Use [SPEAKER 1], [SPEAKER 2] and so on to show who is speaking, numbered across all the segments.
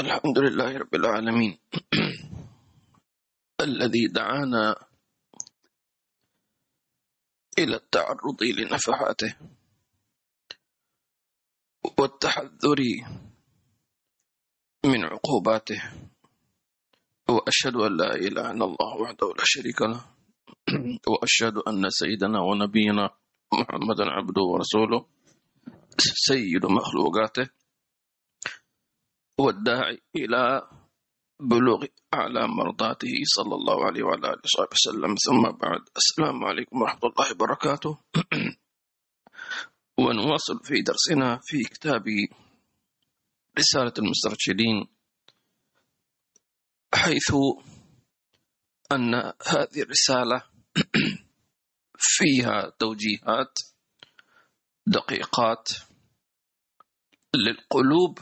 [SPEAKER 1] الحمد لله رب العالمين. الذي دعانا إلى التعرض لنفحاته والتحذر من عقوباته. وأشهد أن لا إله إلا الله وحده لا شريك له. وأشهد أن سيدنا ونبينا محمدا عبده ورسوله. سيد مخلوقاته. والداعي إلى بلوغ أعلى مرضاته صلى الله عليه وعلى آله وصحبه وسلم. ثم بعد السلام عليكم ورحمة الله وبركاته. ونواصل في درسنا في كتاب رسالة المسترشدين حيث أن هذه الرسالة فيها توجيهات دقيقات للقلوب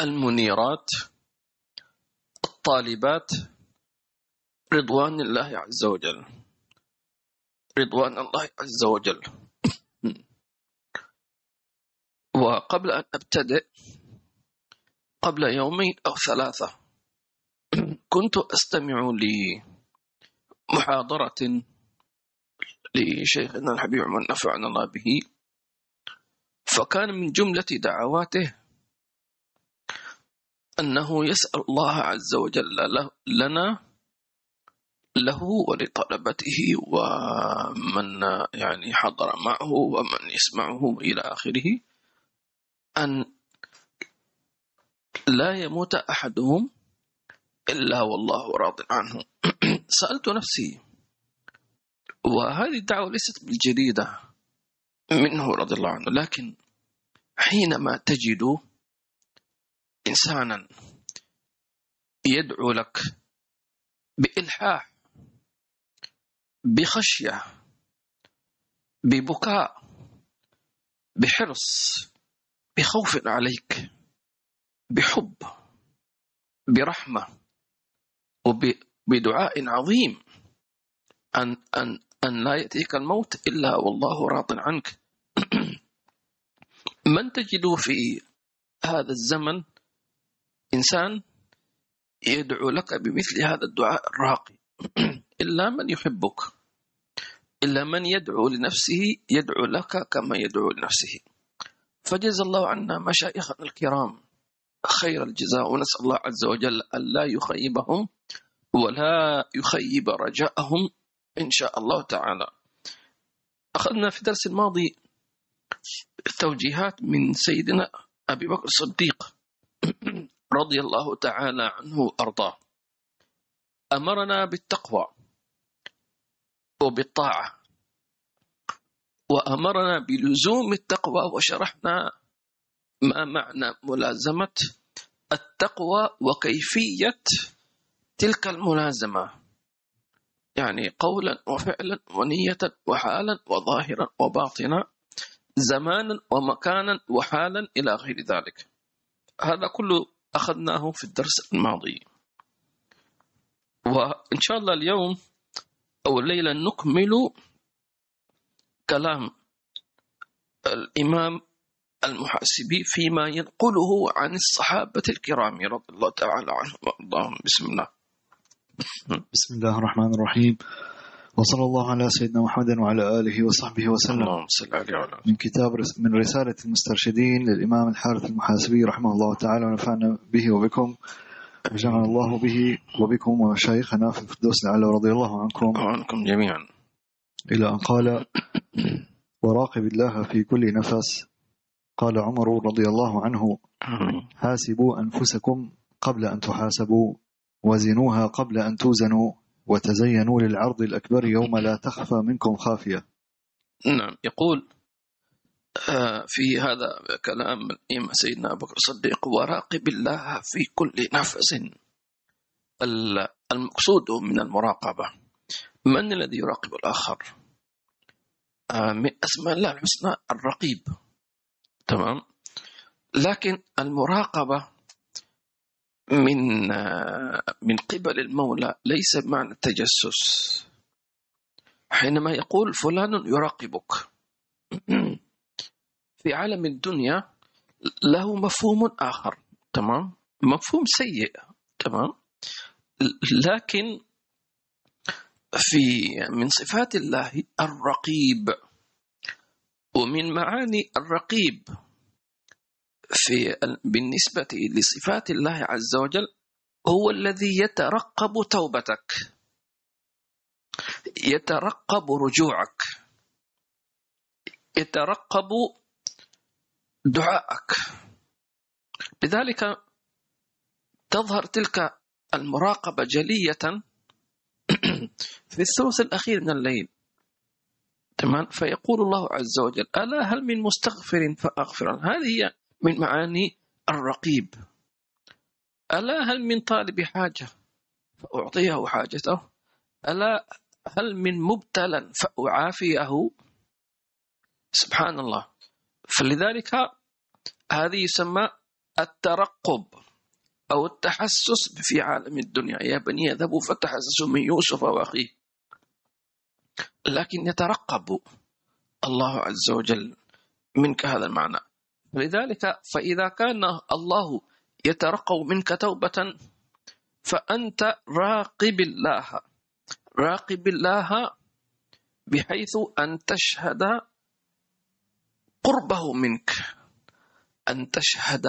[SPEAKER 1] المنيرات الطالبات رضوان الله عز وجل. رضوان الله عز وجل. وقبل أن أبتدئ قبل يومين أو ثلاثة كنت أستمع لمحاضرة لشيخنا الحبيب من نفعنا الله به. فكان من جملة دعواته أنه يسأل الله عز وجل لنا له ولطلبته ومن يعني حضر معه ومن يسمعه إلى آخره أن لا يموت أحدهم إلا والله راض عنه. سألت نفسي وهذه الدعوة ليست بالجديدة منه رضي الله عنه لكن حينما تجد إنسانا يدعو لك بإلحاح بخشية ببكاء بحرص بخوف عليك بحب برحمة وبدعاء عظيم. أن أن أن لا يأتيك الموت إلا والله راض عنك. من تجد في هذا الزمن إنسان يدعو لك بمثل هذا الدعاء الراقي. إلا من يحبك. إلا من يدعو لنفسه يدعو لك كما يدعو لنفسه. فجزا الله عنا مشايخنا الكرام خير الجزاء. ونسأل الله عز وجل أن لا يخيبهم ولا يخيب رجاءهم إن شاء الله تعالى. أخذنا في الدرس الماضي توجيهات من سيدنا أبي بكر الصديق. رضي الله تعالى عنه أرضاه أمرنا بالتقوى وبالطاعة. وأمرنا بلزوم التقوى وشرحنا ما معنى ملازمة التقوى وكيفية تلك الملازمة. يعني قولا وفعلا ونية وحالا وظاهرا وباطنا زمانا ومكانا وحالا إلى غير ذلك. هذا كله أخذناه في الدرس الماضي. وإن شاء الله اليوم أو الليلة نكمل كلام الإمام المحاسبي فيما ينقله عن الصحابة الكرام رضي الله تعالى عنهم بسم الله.
[SPEAKER 2] بسم الله الرحمن الرحيم. وصلى الله على سيدنا محمد وعلى آله وصحبه وسلم.
[SPEAKER 1] اللهم صل عليه وعلى
[SPEAKER 2] من كتاب من رسالة المسترشدين للإمام الحارث المحاسبي رحمه الله تعالى ونفعنا به وبكم. وجعل الله به وبكم ومشايخنا في الفردوس لعله رضي الله عنكم.
[SPEAKER 1] وعنكم جميعا.
[SPEAKER 2] إلى أن قال وراقب الله في كل نفس. قال عمر رضي الله عنه. حاسبوا أنفسكم قبل أن تحاسبوا وزنوها قبل أن توزنوا. وتزينوا للعرض الأكبر يوم لا تخفى منكم خافية.
[SPEAKER 1] نعم. يقول آه، في هذا كلام سيدنا أبو بكر الصديق وراقب الله في كل نفس. ال- المقصود من المراقبة من الذي يراقب الآخر؟ آه، من أسماء الله الحسنى الرقيب. تمام؟ لكن المراقبة من آه، من قبل المولى ليس بمعنى التجسس. حينما يقول فلان يراقبك. في عالم الدنيا له مفهوم آخر تمام؟ مفهوم سيء تمام؟ لكن في من صفات الله الرقيب ومن معاني الرقيب. في بالنسبة لصفات الله عز وجل هو الذي يترقب توبتك. يترقب رجوعك. يترقب دعائك لذلك تظهر تلك المراقبة جلية في الثلث الأخير من الليل. تمام؟ فيقول الله عز وجل ألا هل من مستغفر فأغفر هذه هي من معاني الرقيب. ألا هل من طالب حاجة فأعطيه حاجته؟ ألا هل من مبتلا فأعافيه؟ سبحان الله فلذلك هذه يسمى الترقب أو التحسس في عالم الدنيا. يا بني يذهبوا فتحسسوا من يوسف وأخيه. لكن يترقب الله عز وجل منك هذا المعنى. لذلك فإذا كان الله يترقب منك توبة فأنت راقب الله. راقب الله بحيث أن تشهد قربه منك. أن تشهد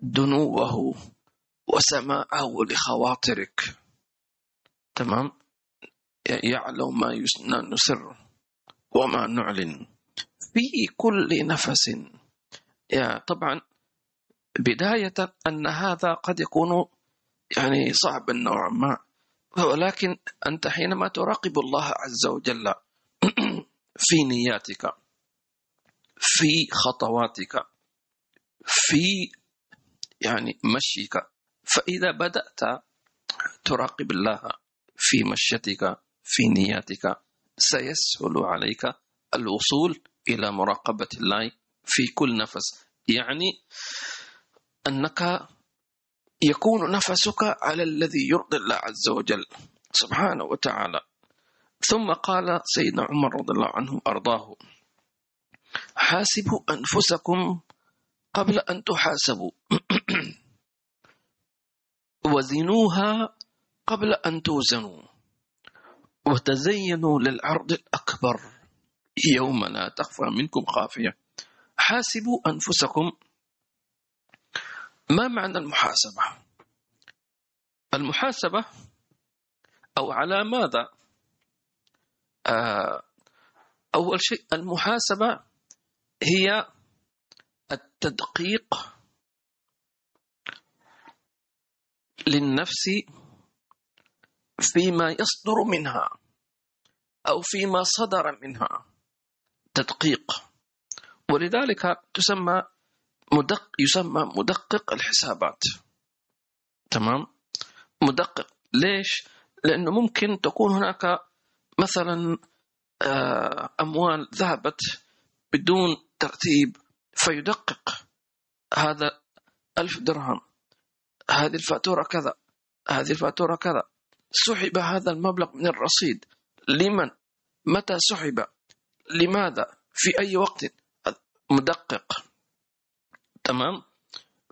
[SPEAKER 1] دنوه وسماعه لخواطرك. تمام؟ يعلم ما نسر وما نعلن. في كل نفس. يا طبعا بداية أن هذا قد يكون يعني صعبا نوعا ما. ولكن أنت حينما تراقب الله عز وجل في نياتك في خطواتك في يعني مشيك فإذا بدأت تراقب الله في مشيتك في نياتك سيسهل عليك الوصول إلى مراقبة الله في كل نفس. يعني أنك يكون نفسك على الذي يرضي الله عز وجل سبحانه وتعالى. ثم قال سيدنا عمر رضي الله عنه أرضاه حاسبوا أنفسكم قبل أن تحاسبوا. وزنوها قبل أن توزنوا. وتزينوا للعرض الأكبر. يوم لا تخفى منكم خافية. حاسبوا أنفسكم. ما معنى المحاسبة؟ المحاسبة أو على ماذا؟ آه، أول شيء المحاسبة هي التدقيق للنفس فيما يصدر منها أو فيما صدر منها. تدقيق ولذلك تسمى مدق يسمى مدقق الحسابات. تمام؟ مدقق. ليش؟ لأنه ممكن تكون هناك مثلا آه، أموال ذهبت بدون ترتيب فيدقق. هذا ألف درهم. هذه الفاتورة كذا. هذه الفاتورة كذا. سحب هذا المبلغ من الرصيد. لمن؟ متى سحب؟ لماذا في أي وقت مدقق؟ تمام؟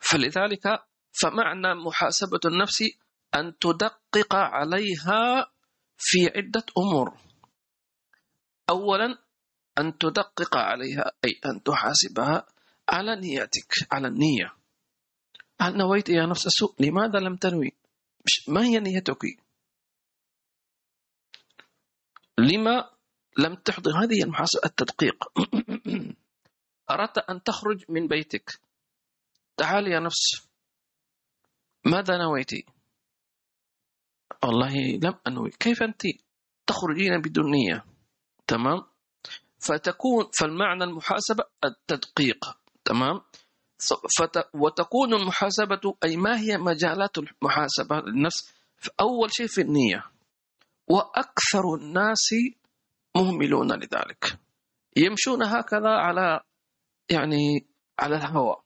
[SPEAKER 1] فلذلك فمعنى محاسبة النفس أن تدقق عليها في عدة أمور. أولا أن تدقق عليها أي أن تحاسبها على نيتك على النية. هل نويت يا نفس السوء؟ لماذا لم تنوي؟ ما هي نيتك؟ لما لم تحضر هذه المحاسبة التدقيق. أردت أن تخرج من بيتك. تعال يا نفس. ماذا نويت؟ والله لم أنوي. كيف أنت تخرجين بدون نية تمام؟ فتكون فالمعنى المحاسبة التدقيق. تمام؟ فت وتكون المحاسبة أي ما هي مجالات المحاسبة؟ للنفس أول شيء في النية. وأكثر الناس مهملون لذلك. يمشون هكذا على يعني على الهواء.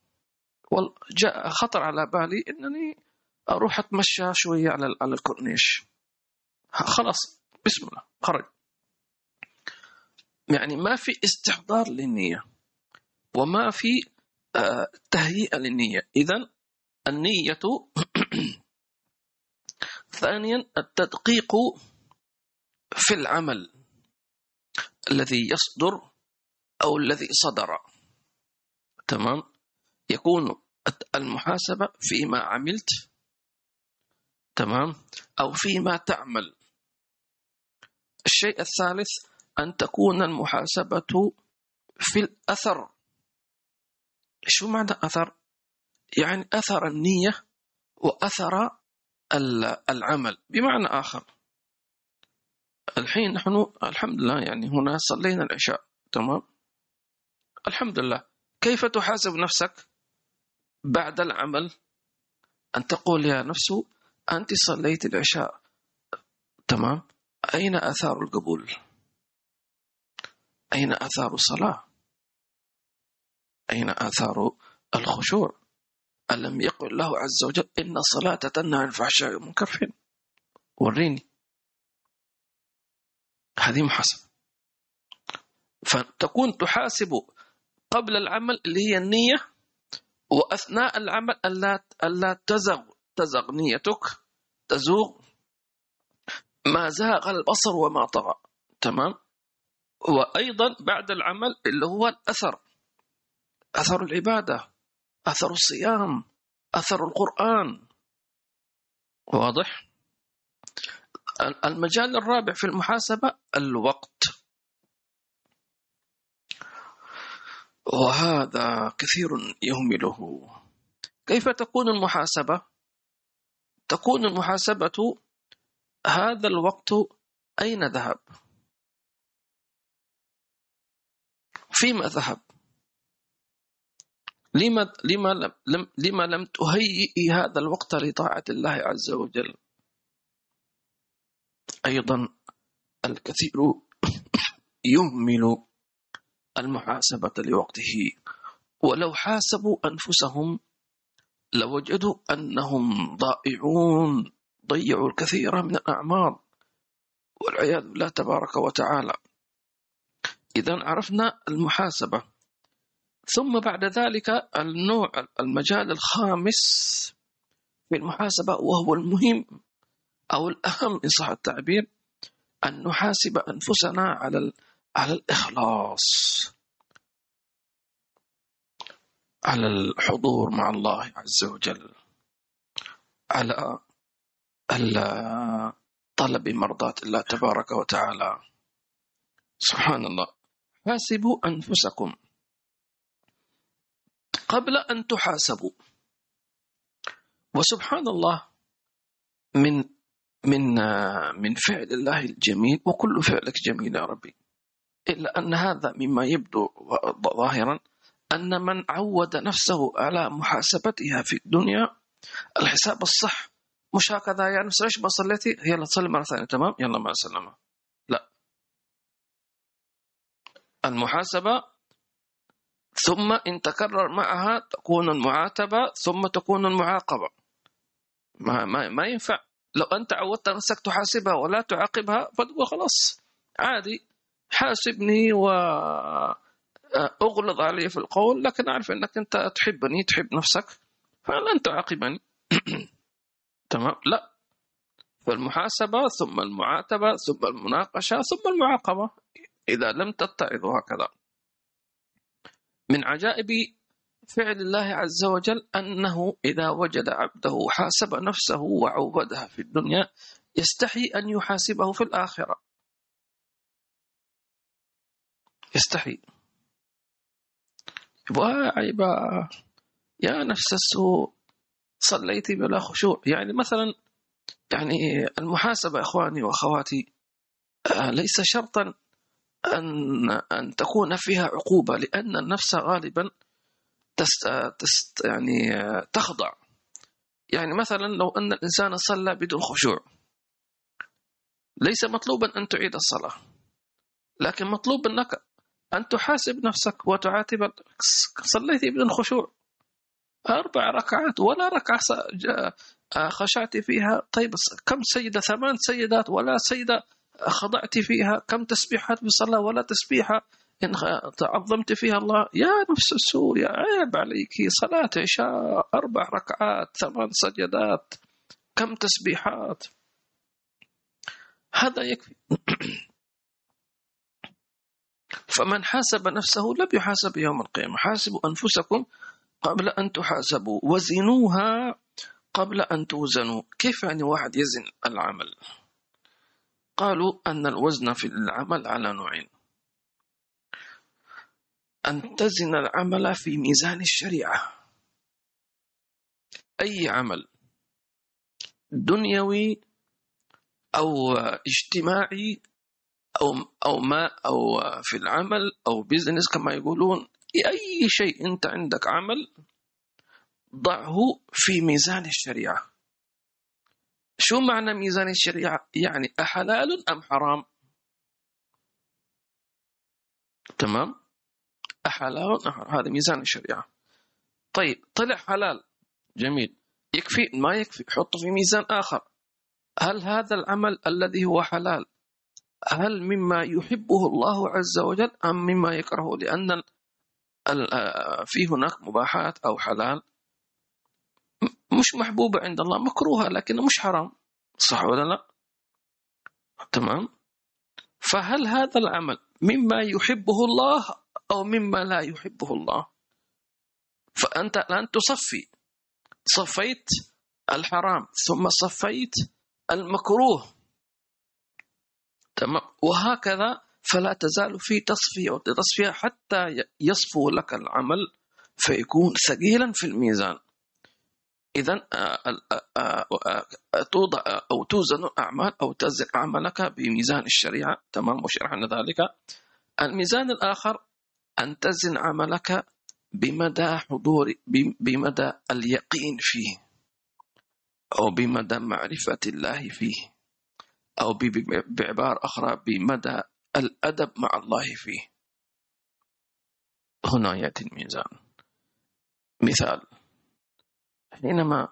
[SPEAKER 1] جاء خطر على بالي إنني أروح أتمشى شوية على على الكورنيش. خلاص بسم الله خرج. يعني ما في استحضار للنية وما في آه، تهيئة للنية. إذا النية ثانيا التدقيق في العمل. الذي يصدر أو الذي صدر. تمام؟ يكون المحاسبة فيما عملت. تمام؟ أو فيما تعمل. الشيء الثالث أن تكون المحاسبة في الأثر. شو معنى أثر؟ يعني أثر النية وأثر العمل. بمعنى آخر الحين نحن الحمد لله يعني هنا صلينا العشاء تمام؟ الحمد لله كيف تحاسب نفسك بعد العمل؟ أن تقول يا نفس أنت صليت العشاء تمام؟ أين آثار القبول؟ أين آثار الصلاة؟ أين آثار الخشوع؟ ألم يقل الله عز وجل إن الصلاة تنهى عن الفحشاء والمنكر وريني. هذه محاسبة. فتكون تحاسب قبل العمل اللي هي النية وأثناء العمل ألا ألا تزغ تزغ نيتك تزوغ. ما زاغ البصر وما طغى. تمام؟ وأيضا بعد العمل اللي هو الأثر. أثر العبادة أثر الصيام أثر القرآن. واضح؟ المجال الرابع في المحاسبة الوقت. وهذا كثير يهمله. كيف تكون المحاسبة؟ تكون المحاسبة هذا الوقت أين ذهب؟ فيما ذهب؟ لما لم لما لم تهيئي هذا الوقت لطاعة الله عز وجل؟ أيضا الكثير يهمل المحاسبة لوقته ولو حاسبوا أنفسهم لوجدوا أنهم ضائعون ضيعوا الكثير من الأعمار. والعياذ بالله تبارك وتعالى. إذا عرفنا المحاسبة. ثم بعد ذلك النوع المجال الخامس في المحاسبة وهو المهم. أو الأهم إن صح التعبير أن نحاسب أنفسنا على على الإخلاص. على الحضور مع الله عز وجل. على طلب مرضاة الله تبارك وتعالى. سبحان الله. حاسبوا أنفسكم قبل أن تحاسبوا. وسبحان الله من من من فعل الله الجميل وكل فعلك جميل يا ربي. إلا أن هذا مما يبدو ظاهرا أن من عود نفسه على محاسبتها في الدنيا الحساب الصح. مش هكذا يعني إيش ما صليتي يلا تصلي مرة ثانية تمام؟ يلا مع السلامة. لا. المحاسبة ثم إن تكرر معها تكون المعاتبة ثم تكون المعاقبة. ما, ما, ما ينفع. لو أنت عودت نفسك تحاسبها ولا تعاقبها فتقول خلاص عادي. حاسبني و أغلظ علي في القول لكن أعرف أنك أنت تحبني تحب نفسك فلن تعاقبني. تمام؟ لا. فالمحاسبة ثم المعاتبة ثم المناقشة ثم المعاقبة. إذا لم تتعظوا هكذا. من عجائب فعل الله عز وجل أنه إذا وجد عبده حاسب نفسه وعودها في الدنيا يستحي أن يحاسبه في الآخرة. يستحي. وعيبا يا نفس السوء صليت بلا خشوع. يعني مثلا يعني المحاسبة إخواني وأخواتي آه، ليس شرطا أن أن تكون فيها عقوبة لأن النفس غالبا تست تست يعني تخضع. يعني مثلا لو أن الإنسان صلى بدون خشوع. ليس مطلوبا أن تعيد الصلاة. لكن مطلوب أنك أن تحاسب نفسك وتعاتب صليت بدون خشوع. أربع ركعات ولا ركعة خشعت فيها. طيب كم سيدة ثمان سيدات ولا سيدة خضعت فيها؟ كم تسبيحات بالصلاة ولا تسبيحة؟ إن تعظمت فيها الله يا نفس السوء يا عيب عليك صلاة عشاء أربع ركعات ثمان سجدات كم تسبيحات. هذا يكفي. فمن حاسب نفسه لم يحاسب يوم القيامة. حاسبوا أنفسكم قبل أن تحاسبوا وزنوها قبل أن توزنوا. كيف يعني واحد يزن العمل؟ قالوا أن الوزن في العمل على نوعين. أن تزن العمل في ميزان الشريعة. أي عمل؟ دنيوي أو اجتماعي أو أو ما أو في العمل أو بيزنس كما يقولون. أي شيء أنت عندك عمل ضعه في ميزان الشريعة. شو معنى ميزان الشريعة؟ يعني أحلال أم حرام؟ تمام؟ أم حرام هذا ميزان الشريعة. طيب طلع حلال. جميل. يكفي؟ ما يكفي. حطه في ميزان آخر. هل هذا العمل الذي هو حلال هل مما يحبه الله عز وجل أم مما يكرهه؟ لأن في هناك مباحات أو حلال. مش محبوبة عند الله مكروهة لكنه مش حرام. صح ولا لا؟ تمام. فهل هذا العمل مما يحبه الله أو مما لا يحبه الله. فأنت الآن تصفي. صفيت الحرام ثم صفيت المكروه. تمام؟ وهكذا فلا تزال في تصفية وتصفية حتى يصفو لك العمل فيكون ثقيلا في الميزان. إذا آه، آه، آه، توضع أو توزن أعمال أو تزن أعمالك بميزان الشريعة. تمام؟ وشرحنا ذلك. الميزان الآخر أن تزن عملك بمدى حضور بمدى اليقين فيه أو بمدى معرفة الله فيه أو بعبارة أخرى بمدى الأدب مع الله فيه. هنا يأتي الميزان. مثال. حينما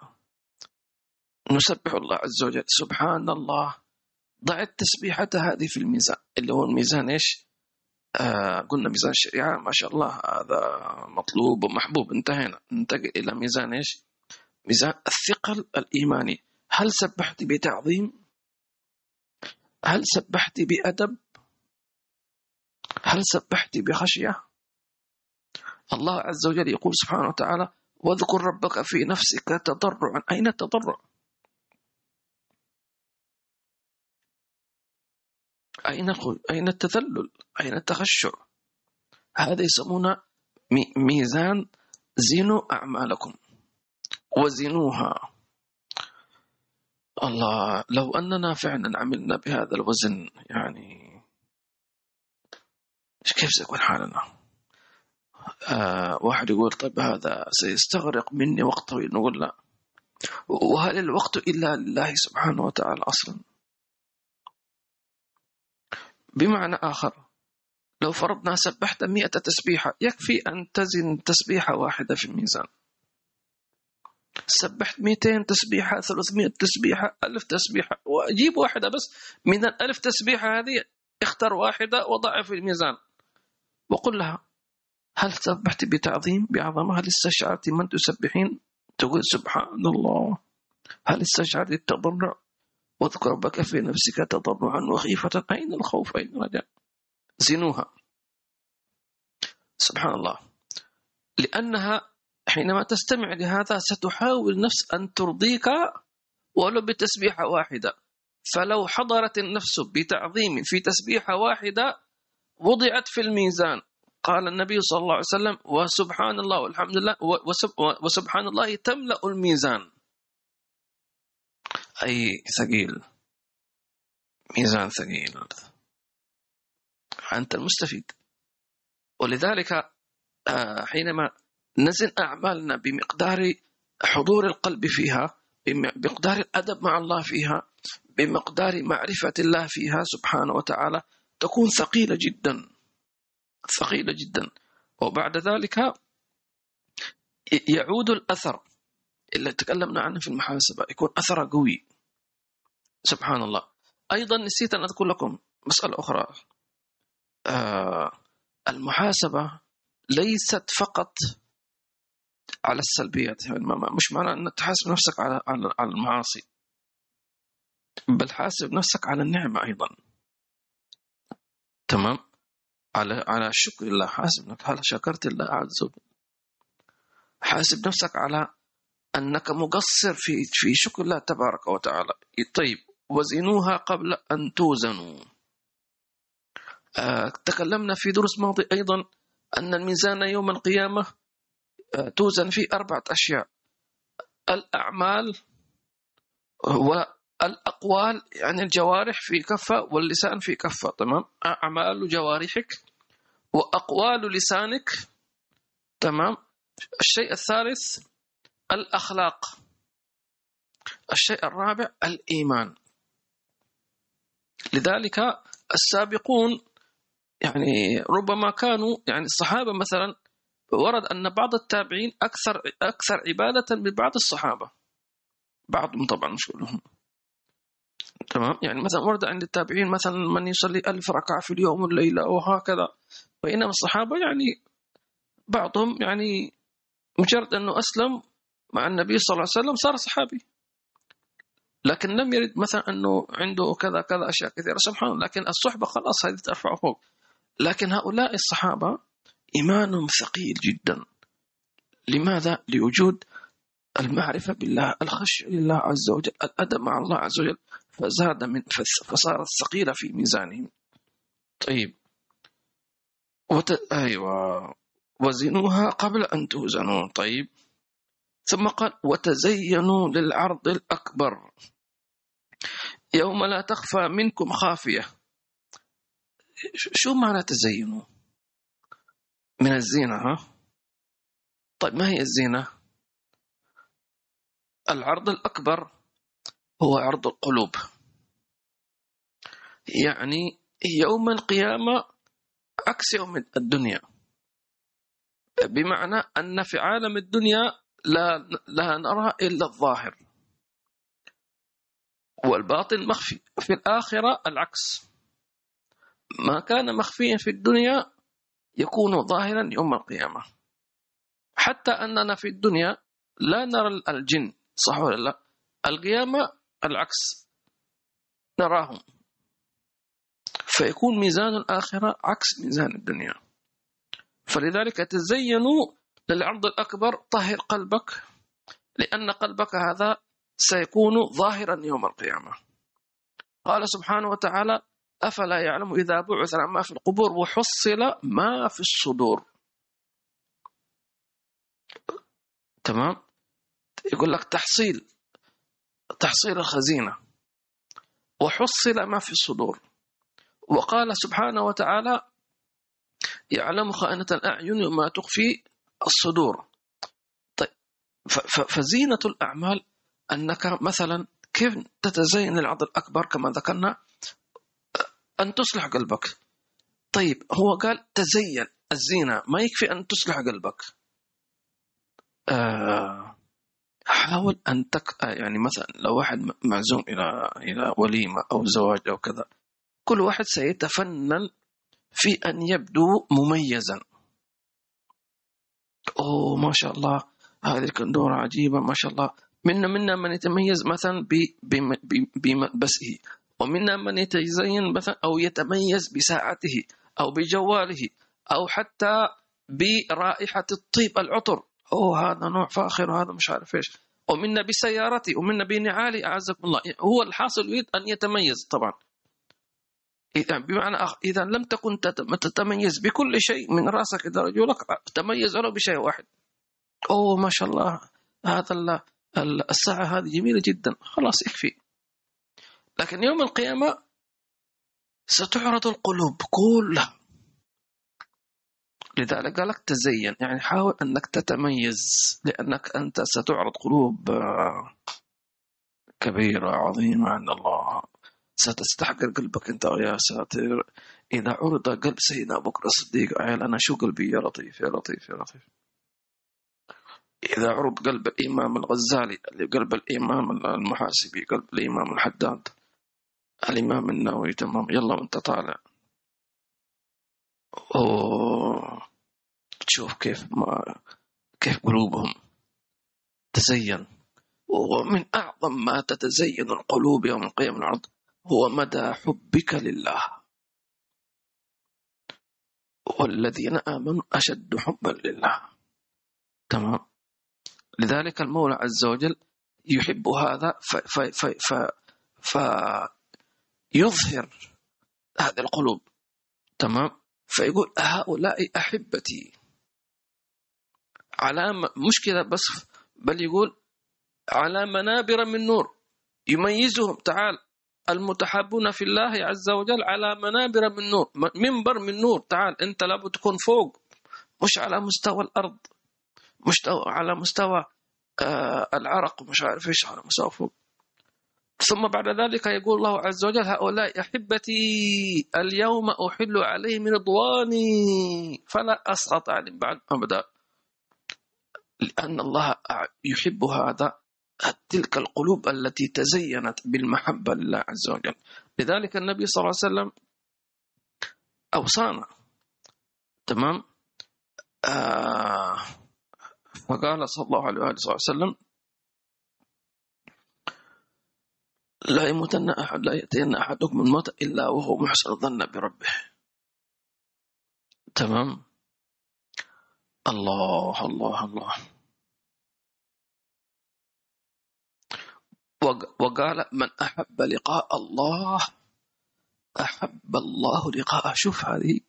[SPEAKER 1] نسبح الله عز وجل سبحان الله ضع التسبيحة هذه في الميزان اللي هو الميزان إيش؟ آه قلنا ميزان الشريعة ما شاء الله هذا مطلوب ومحبوب انتهينا ننتقل إلى ميزان إيش؟ ميزان الثقل الإيماني هل سبحت بتعظيم؟ هل سبحت بأدب؟ هل سبحت بخشية؟ الله عز وجل يقول سبحانه وتعالى واذكر ربك في نفسك تضرعا أين التضرع أين أين التذلل؟ أين التخشع؟ هذا يسمونه ميزان زينوا أعمالكم. وزنوها. الله لو أننا فعلا عملنا بهذا الوزن يعني كيف سيكون حالنا؟ آه واحد يقول طيب هذا سيستغرق مني وقت طويل. نقول لا. وهل الوقت إلا لله سبحانه وتعالى أصلا؟ بمعنى آخر. لو فرضنا سبحت مئة تسبيحة يكفي أن تزن تسبيحة واحدة في الميزان. سبحت 200 تسبيحة 300 تسبيحة ألف تسبيحة. وأجيب واحدة بس من الألف تسبيحة هذه اختر واحدة وضعها في الميزان. وقل لها هل سبحت بتعظيم بعظمة؟ هل استشعرت من تسبحين؟ تقول سبحان الله. هل استشعرت التضرع واذكر ربك في نفسك تضرعا وخيفة أين الخوف أين الرجاء زنوها. سبحان الله. لأنها حينما تستمع لهذا ستحاول نفس أن ترضيك ولو بتسبيحة واحدة. فلو حضرت النفس بتعظيم في تسبيحة واحدة وضعت في الميزان. قال النبي صلى الله عليه وسلم وسبحان الله والحمد لله وسبحان الله تملأ الميزان. أي ثقيل. ميزان ثقيل. أنت المستفيد. ولذلك آه، حينما نزن أعمالنا بمقدار حضور القلب فيها بمقدار الأدب مع الله فيها بمقدار معرفة الله فيها سبحانه وتعالى تكون ثقيلة جدا. ثقيلة جدا. وبعد ذلك يعود الأثر. اللي تكلمنا عنه في المحاسبة يكون أثره قوي. سبحان الله. أيضا نسيت أن أذكر لكم مسألة أخرى. آه المحاسبة ليست فقط على السلبيات. يعني مش معنى أن تحاسب نفسك على على المعاصي. بل حاسب نفسك على النعمة أيضا. تمام؟ على على شكر الله. حاسب نفسك هل شكرت الله عز وجل. حاسب نفسك على أنك مقصر في في شكر الله تبارك وتعالى. طيب وزنوها قبل أن توزنوا. آه تكلمنا في دروس ماضي أيضا أن الميزان يوم القيامة آه توزن فيه أربعة أشياء. الأعمال والأقوال يعني الجوارح في كفة واللسان في كفة تمام؟ أعمال جوارحك وأقوال لسانك تمام؟ الشيء الثالث الأخلاق. الشيء الرابع الإيمان. لذلك السابقون يعني ربما كانوا يعني الصحابة مثلا ورد أن بعض التابعين أكثر أكثر عبادة من بعض الصحابة. بعضهم طبعا مش كلهم. تمام؟ يعني مثلا ورد عند التابعين مثلا من يصلي ألف ركعة في اليوم والليلة وهكذا. بينما الصحابة يعني بعضهم يعني مجرد أنه أسلم مع النبي صلى الله عليه وسلم صار صحابي. لكن لم يرد مثلا أنه عنده كذا كذا أشياء كثيرة. سبحان الله لكن الصحبة خلاص هذه ترفعه فوق. لكن هؤلاء الصحابة إيمانهم ثقيل جدا. لماذا؟ لوجود المعرفة بالله الخشية لله عز وجل الأدب مع الله عز وجل فزاد من فصارت ثقيلة في ميزانهم. طيب. وت... أيوة. وزنوها قبل أن توزنوا. طيب. ثم قال وتزينوا للعرض الأكبر. يوم لا تخفى منكم خافية. شو معنى تزينوا من الزينة ها؟ طيب ما هي الزينة؟ العرض الأكبر هو عرض القلوب. يعني يوم القيامة عكس يوم الدنيا. بمعنى أن في عالم الدنيا لا, لا نرى إلا الظاهر. والباطن مخفي. في الآخرة العكس. ما كان مخفيا في الدنيا يكون ظاهرا يوم القيامة. حتى أننا في الدنيا لا نرى الجن صح ولا لا؟ القيامة العكس. نراهم. فيكون ميزان الآخرة عكس ميزان الدنيا. فلذلك تزينوا للعرض الأكبر طهر قلبك. لأن قلبك هذا سيكون ظاهرا يوم القيامة. قال سبحانه وتعالى أفلا يعلم إذا بعث ما في القبور وحصل ما في الصدور. تمام؟ يقول لك تحصيل تحصيل الخزينة. وحصل ما في الصدور. وقال سبحانه وتعالى يعلم خائنة الأعين وما تخفي الصدور. طيب فزينة الأعمال أنك مثلا كيف تتزين للعرض الأكبر كما ذكرنا؟ أن تصلح قلبك. طيب هو قال تزين الزينة. ما يكفي أن تصلح قلبك. آه حاول أن تك يعني مثلا لو واحد معزوم إلى إلى وليمة أو زواج أو كذا كل واحد سيتفنن في أن يبدو مميزا. أوه ما شاء الله هذه الكندورة عجيبة ما شاء الله. منا منا من يتميز مثلا بملبسه ومنا من يتزين مثلا أو يتميز بساعته أو بجواله أو حتى برائحة الطيب العطر. أوه هذا نوع فاخر وهذا مش عارف إيش. ومنا بسيارته ومنا بنعالي أعزكم الله. هو الحاصل يريد أن يتميز طبعا. إذا بمعنى إذا لم تكن تتميز بكل شيء من رأسك إلى رجلك تميز ولو بشيء واحد. أوه ما شاء الله. هذا الساعة هذه جميلة جدا. خلاص يكفي. لكن يوم القيامة ستعرض القلوب. كلها لذلك قال لك تزين. يعني حاول أنك تتميز لأنك أنت ستعرض قلوب كبيرة عظيمة عند الله. ستستحقر قلبك أنت يا ساتر. إذا عرض قلب سيدنا بكر الصديق أنا شو قلبي؟ يا لطيف يا لطيف يا لطيف. إذا عرض قلب الإمام الغزالي قلب الإمام المحاسبي قلب الإمام الحداد. الإمام النووي تمام. يلا وأنت طالع. أوه. تشوف كيف ما كيف قلوبهم تزين. ومن أعظم ما تتزين القلوب يوم القيامة العرض. هو مدى حبك لله. والذين آمنوا أشد حبا لله. تمام. لذلك المولى عز وجل يحب هذا ف ف ف فيظهر هذه القلوب. تمام؟ فيقول هؤلاء أحبتي. على مشكلة بس بل يقول على منابر من نور. يميزهم تعال المتحابون في الله عز وجل على منابر من نور منبر من نور تعال أنت لابد تكون فوق مش على مستوى الأرض. مش على مستوى آه العرق مش عارف إيش على مستوى فوق. ثم بعد ذلك يقول الله عز وجل هؤلاء أحبتي اليوم أحل عليهم رضواني فلا اسقط عليهم بعد أبدا لأن الله يحب هذا تلك القلوب التي تزينت بالمحبة لله عز وجل. لذلك النبي صلى الله عليه وسلم أوصانا تمام؟ آه فقال صلى الله عليه وآله وسلم لا يموتن أحد لا يأتين أحدكم الموت إلا وهو محسن الظن بربه. تمام؟ الله الله الله. وقال من أحب لقاء الله أحب الله لقاءه. شوف هذه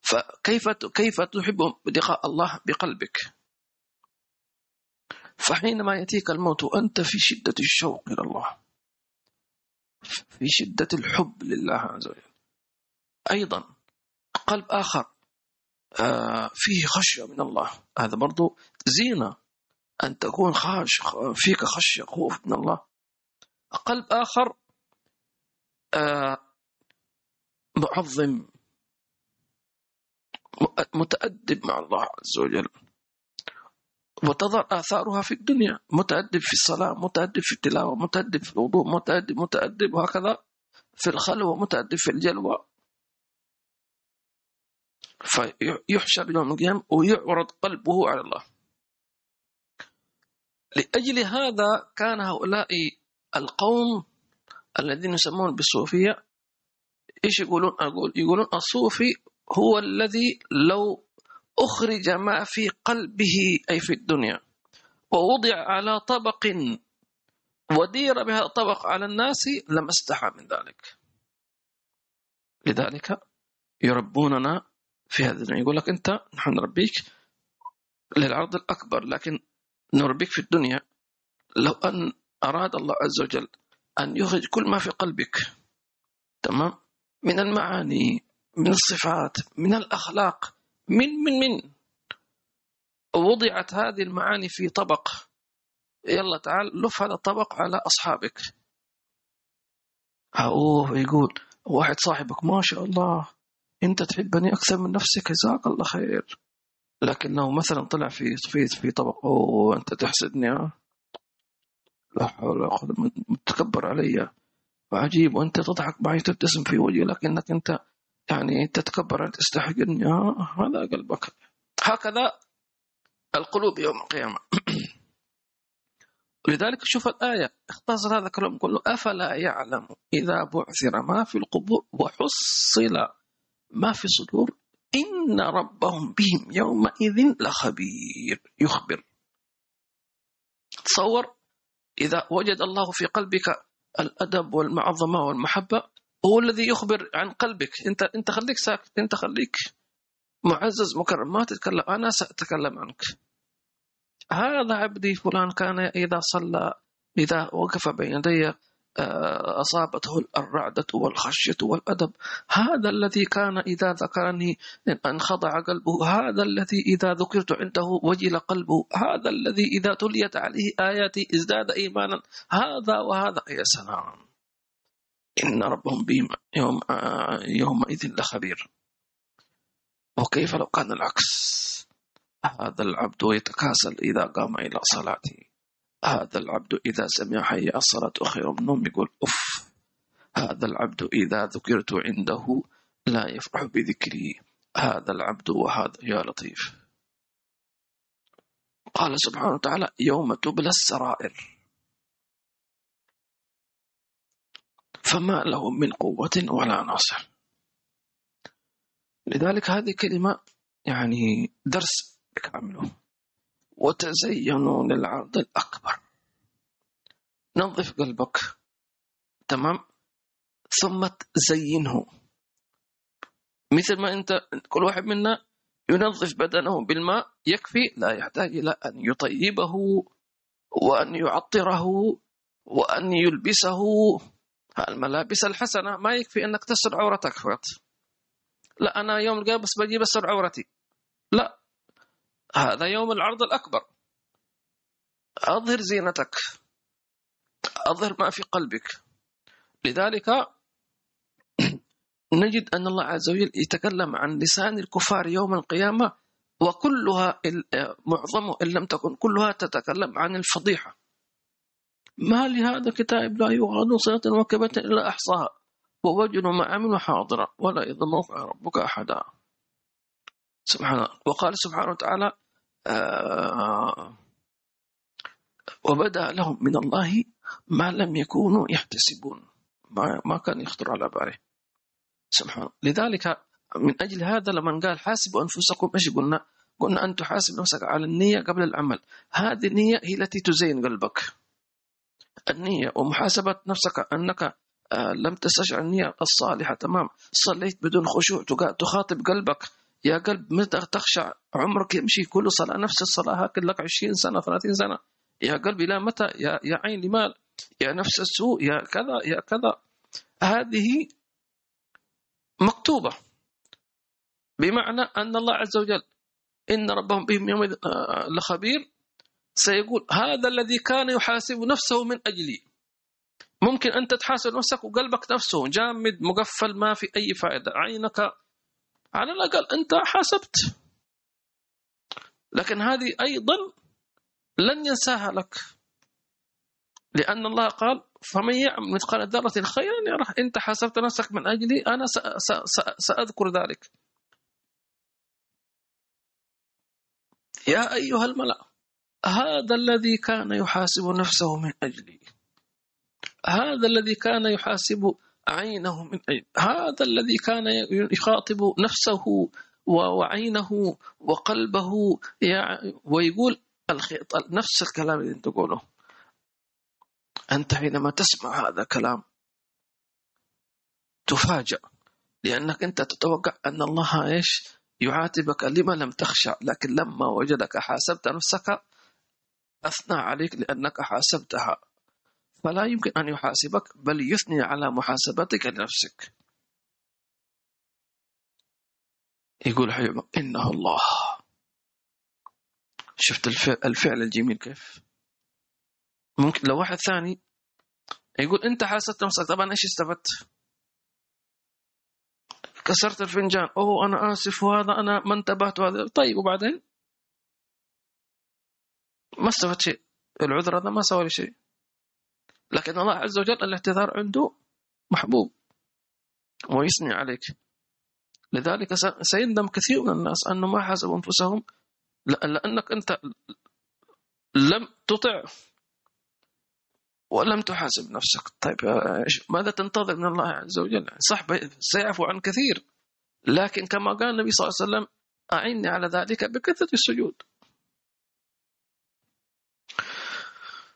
[SPEAKER 1] فكيف كيف تحب لقاء الله بقلبك؟ فحينما يأتيك الموت وأنت في شدة الشوق إلى الله. في شدة الحب لله عز وجل. أيضا قلب آخر آه، فيه خشية من الله. هذا برضو زينة أن تكون خاش فيك خشية خوف من الله. قلب آخر آه، معظم متأدب مع الله عز وجل. وتظهر آثارها في الدنيا. متأدب في الصلاة متأدب في التلاوة متأدب في الوضوء متأدب متأدب وهكذا في الخلوة متأدب في الجلوة. فيحشر يوم القيامة ويعرض قلبه على الله. لأجل هذا كان هؤلاء القوم الذين يسمون بالصوفية إيش يقولون؟ أقول يقولون الصوفي هو الذي لو أخرج ما في قلبه أي في الدنيا. ووضع على طبق ودير بهذا الطبق على الناس لما أستحى من ذلك. لذلك يربوننا في هذا الدنيا. يقول لك أنت نحن نربيك للعرض الأكبر لكن نربيك في الدنيا. لو أن أراد الله عز وجل أن يخرج كل ما في قلبك تمام؟ من المعاني من الصفات من الأخلاق من من من. وضعت هذه المعاني في طبق. يلا تعال لف هذا الطبق على أصحابك. أوه يقول واحد صاحبك ما شاء الله أنت تحبني أكثر من نفسك جزاك الله خير. لكنه مثلا طلع في في في طبق. أوه أنت تحسدني ها؟ لا حول ولا قوة متكبر علي. وعجيب وأنت تضحك معي تبتسم في وجهي لكنك أنت يعني تتكبر تستحقني هذا قلبك هكذا القلوب يوم القيامة. ولذلك شوف الآية اختصر هذا الكلام كله أفلا يعلم إذا بعثر ما في القبور وحصل ما في الصدور؟ إن ربهم بهم يومئذ لخبير يخبر. تصور إذا وجد الله في قلبك الأدب والمعظمة والمحبة هو الذي يخبر عن قلبك. أنت أنت خليك ساكت. أنت خليك معزز مكرم. ما تتكلم. أنا سأتكلم عنك. هذا عبدي فلان كان إذا صلى إذا وقف بين يدي آه، أصابته الرعدة والخشية والأدب. هذا الذي كان إذا ذكرني انخضع قلبه. هذا الذي إذا ذكرت عنده وجل قلبه. هذا الذي إذا تليت عليه آياتي ازداد إيمانا. هذا وهذا. يا سلام. إن ربهم بهم يوم يومئذ لخبير. وكيف لو كان العكس؟ هذا العبد يتكاسل إذا قام إلى صلاته. هذا العبد إذا سمع حي الصلاة خير من النوم يقول أف هذا العبد إذا ذكرت عنده لا يفرح بذكري هذا العبد وهذا يا لطيف. قال سبحانه وتعالى يوم تبلى السرائر. فما لهم من قوة ولا ناصر. لذلك هذه كلمة يعني درس كامله وتزينوا للعرض الأكبر. نظف قلبك. تمام؟ ثم زينه مثل ما أنت كل واحد منا ينظف بدنه بالماء يكفي لا يحتاج إلى أن يطيبه وأن يعطره وأن يلبسه. الملابس الحسنة. ما يكفي أنك تستر عورتك فقط لا أنا يوم القيامة بجي بستر عورتي. لا هذا يوم العرض الأكبر. أظهر زينتك. أظهر ما في قلبك. لذلك نجد أن الله عز وجل يتكلم عن لسان الكفار يوم القيامة وكلها معظم إن لم تكن كلها تتكلم عن الفضيحة. ما لهذا كتاب لا يغادر صلاة وكبة إلا أحصاها ووجدوا ما عملوا حاضرا ولا موقع ربك أحدا. سبحان الله. وقال سبحانه وتعالى آه وبدأ لهم من الله ما لم يكونوا يحتسبون. ما, ما كان يخطر على باله. سبحان الله. لذلك من أجل هذا لما قال حاسبوا أنفسكم إيش قلنا؟ قلنا أن تحاسب نفسك على النية قبل العمل. هذه النية هي التي تزين قلبك. النية ومحاسبة نفسك أنك آه، لم تستشعر النية الصالحة. تمام. صليت بدون خشوع. تخاطب قلبك. يا قلب متى تخشع؟ عمرك يمشي كل صلاة نفس الصلاة. هكذا لك 20 سنة 30 سنة. يا قلبي لا متى؟ يا, يا عين لمال يا نفس السوء. يا كذا يا كذا. هذه مكتوبة. بمعنى أن الله عز وجل إن ربهم بهم يوم آه، لخبير. سيقول هذا الذي كان يحاسب نفسه من أجلي. ممكن أنت تحاسب نفسك وقلبك نفسه جامد مقفل ما في أي فائدة. عينك على الأقل أنت حاسبت. لكن هذه أيضا لن ينساها لك. لأن الله قال فمن يعمل مثقال ذرة خيرا يره. أنت حاسبت نفسك من أجلي أنا سأذكر ذلك. يا أيها الملأ هذا الذي كان يحاسب نفسه من أجلي. هذا الذي كان يحاسب عينه من أجل هذا الذي كان يخاطب نفسه وعينه وقلبه ويقول نفس الكلام اللي انت تقوله. أنت حينما تسمع هذا الكلام تفاجأ لأنك أنت تتوقع أن الله إيش؟ يعاتبك لما لم تخشع لكن لما وجدك حاسبت نفسك أثنى عليك لأنك حاسبتها. فلا يمكن أن يحاسبك بل يثني على محاسبتك لنفسك. يقول حبيبك إنه الله. شفت الفعل الجميل كيف؟ ممكن لو واحد ثاني يقول أنت حاسبت نفسك طبعا إيش استفدت كسرت الفنجان. أوه أنا آسف وهذا أنا ما انتبهت وهذا. طيب وبعدين؟ ما استفدت شيء. العذر هذا ما سوى لي شيء. لكن الله عز وجل الاعتذار عنده محبوب. ويثني عليك. لذلك سيندم كثير من الناس أنه ما حاسبوا أنفسهم. لأنك أنت لم تطع ولم تحاسب نفسك. طيب ماذا تنتظر من الله عز وجل؟ صح سيعفو عن كثير. لكن كما قال النبي صلى الله عليه وسلم أعني على ذلك بكثرة السجود.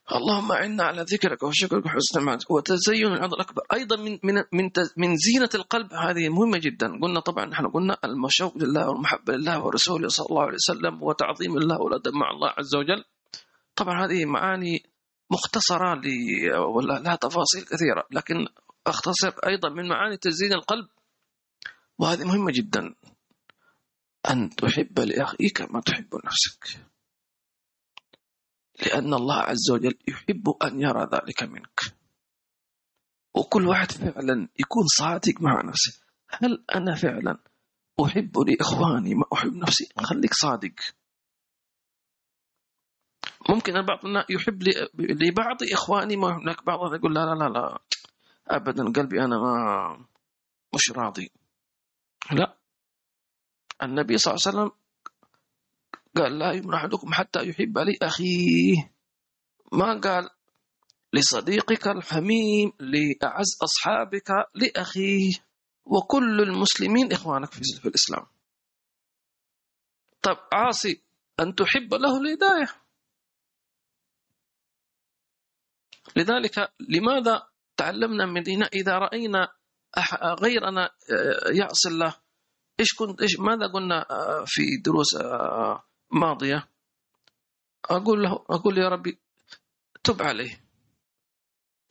[SPEAKER 1] اللهم اعنا على ذكرك وشكرك وحسن عبادتك وتزين العرض الاكبر أيضا من من من من زينة القلب. هذه مهمة جدا. قلنا طبعا نحن قلنا المشوق لله والمحبة لله ورسوله صلى الله عليه وسلم وتعظيم الله والادب مع الله عز وجل. طبعا هذه معاني مختصرة ولا لها تفاصيل كثيرة لكن أختصر أيضا من معاني تزيين القلب. وهذه مهمة جدا. أن تحب لأخيك ما تحب نفسك. لأن الله عز وجل يحب أن يرى ذلك منك. وكل واحد فعلا يكون صادق مع نفسه. هل أنا فعلا أحب لإخواني ما أحب نفسي؟ خليك صادق. ممكن البعض يحب لبعض إخواني ما هناك بعض يقول لا لا لا لا. أبدا قلبي أنا ما مش راضي. لا. النبي صلى الله عليه وسلم قال لا يؤمن أحدكم حتى يحب لأخيه ما قال لصديقك الحميم لأعز أصحابك لأخيه. وكل المسلمين إخوانك في الإسلام. طب عاصي أن تحب له الهداية. لذلك لماذا تعلمنا من دينا إذا رأينا غيرنا آه، يعصي الله؟ إيش كنت إيش ماذا قلنا آه، في دروس آه، ماضية. أقول له أقول يا ربي تب عليه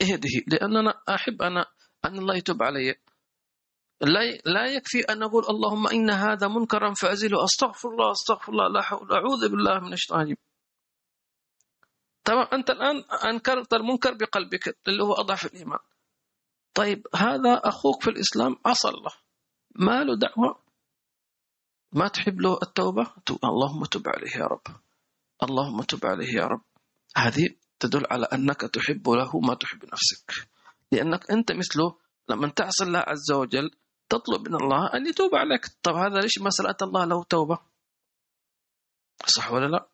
[SPEAKER 1] اهده لأننا أحب أنا أن الله يتوب علي. لا لا يكفي أن أقول اللهم إن هذا منكرا فأزله أستغفر الله أستغفر الله لا حول أعوذ بالله من الشيطان تمام؟ أنت الآن أنكرت المنكر بقلبك اللي هو أضعف الإيمان. طيب هذا أخوك في الإسلام عصى الله ما له دعوة؟ ما تحب له التوبة؟ اللهم تب عليه يا رب. اللهم تب عليه يا رب. هذه تدل على أنك تحب له ما تحب نفسك. لأنك أنت مثله لما تعصي الله عز وجل تطلب من الله أن يتوب عليك. طب هذا ليش مسألة الله له توبة؟ صح ولا لا؟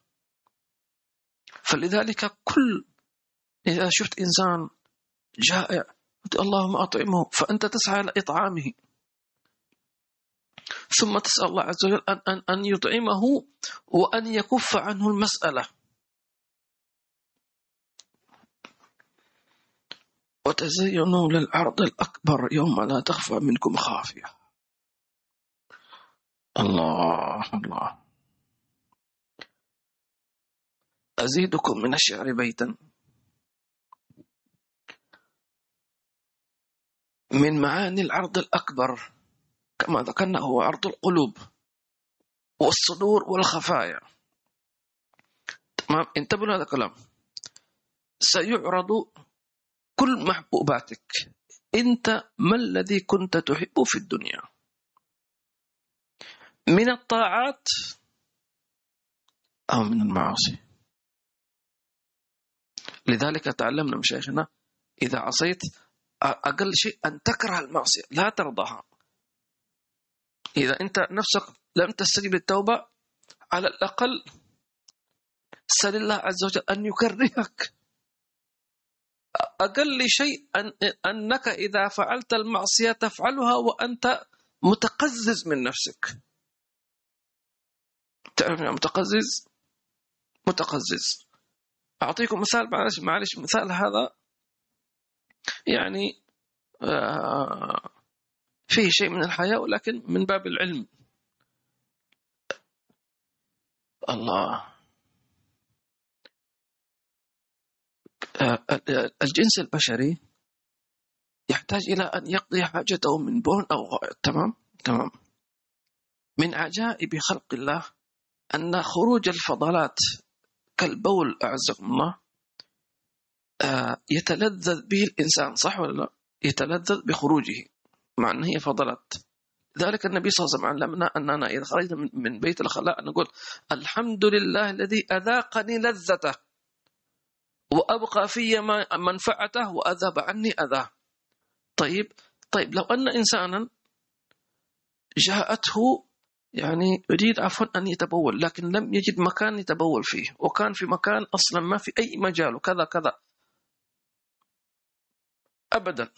[SPEAKER 1] فلذلك كل إذا شفت إنسان جائع اللهم أطعمه فأنت تسعى إلى إطعامه. ثم تسأل الله عز وجل أن, أن, أن يطعمه وأن يكف عنه المسألة. وتزينوا للعرض الأكبر يوم لا تخفى منكم خافية. الله الله. أزيدكم من الشعر بيتا. من معاني العرض الأكبر. كما ذكرنا هو عرض القلوب والصدور والخفايا. تمام؟ انتبهوا لهذا الكلام. سيعرض كل محبوباتك. انت ما الذي كنت تحبه في الدنيا؟ من الطاعات أو من المعاصي؟ لذلك تعلمنا مشايخنا إذا عصيت أقل شيء أن تكره المعصية لا ترضاها. إذا أنت نفسك لم تستجب التوبه على الأقل سل الله عز وجل أن يكرهك أقل شيء أن أنك إذا فعلت المعصية تفعلها وأنت متقزز من نفسك. تعرف يعني متقزز؟ متقزز. أعطيكم مثال معلش معلش مثال هذا. يعني آه، فيه شيء من الحياة ولكن من باب العلم. الله. الجنس البشري يحتاج إلى أن يقضي حاجته من بول أو غائط. تمام؟ تمام. من عجائب خلق الله أن خروج الفضلات كالبول أعزكم الله. آه، يتلذذ به الإنسان صح ولا لا؟ يتلذذ بخروجه. مع أن هي فضلات ذلك النبي صلى الله عليه وسلم علمنا أننا إذا خرجنا من بيت الخلاء نقول الحمد لله الذي أذاقني لذته وأبقى في منفعته وأذهب عني أذاه. طيب طيب لو أن إنسانا جاءته يعني يريد عفوا أن يتبول لكن لم يجد مكان يتبول فيه وكان في مكان أصلا ما في أي مجال وكذا كذا. أبدا.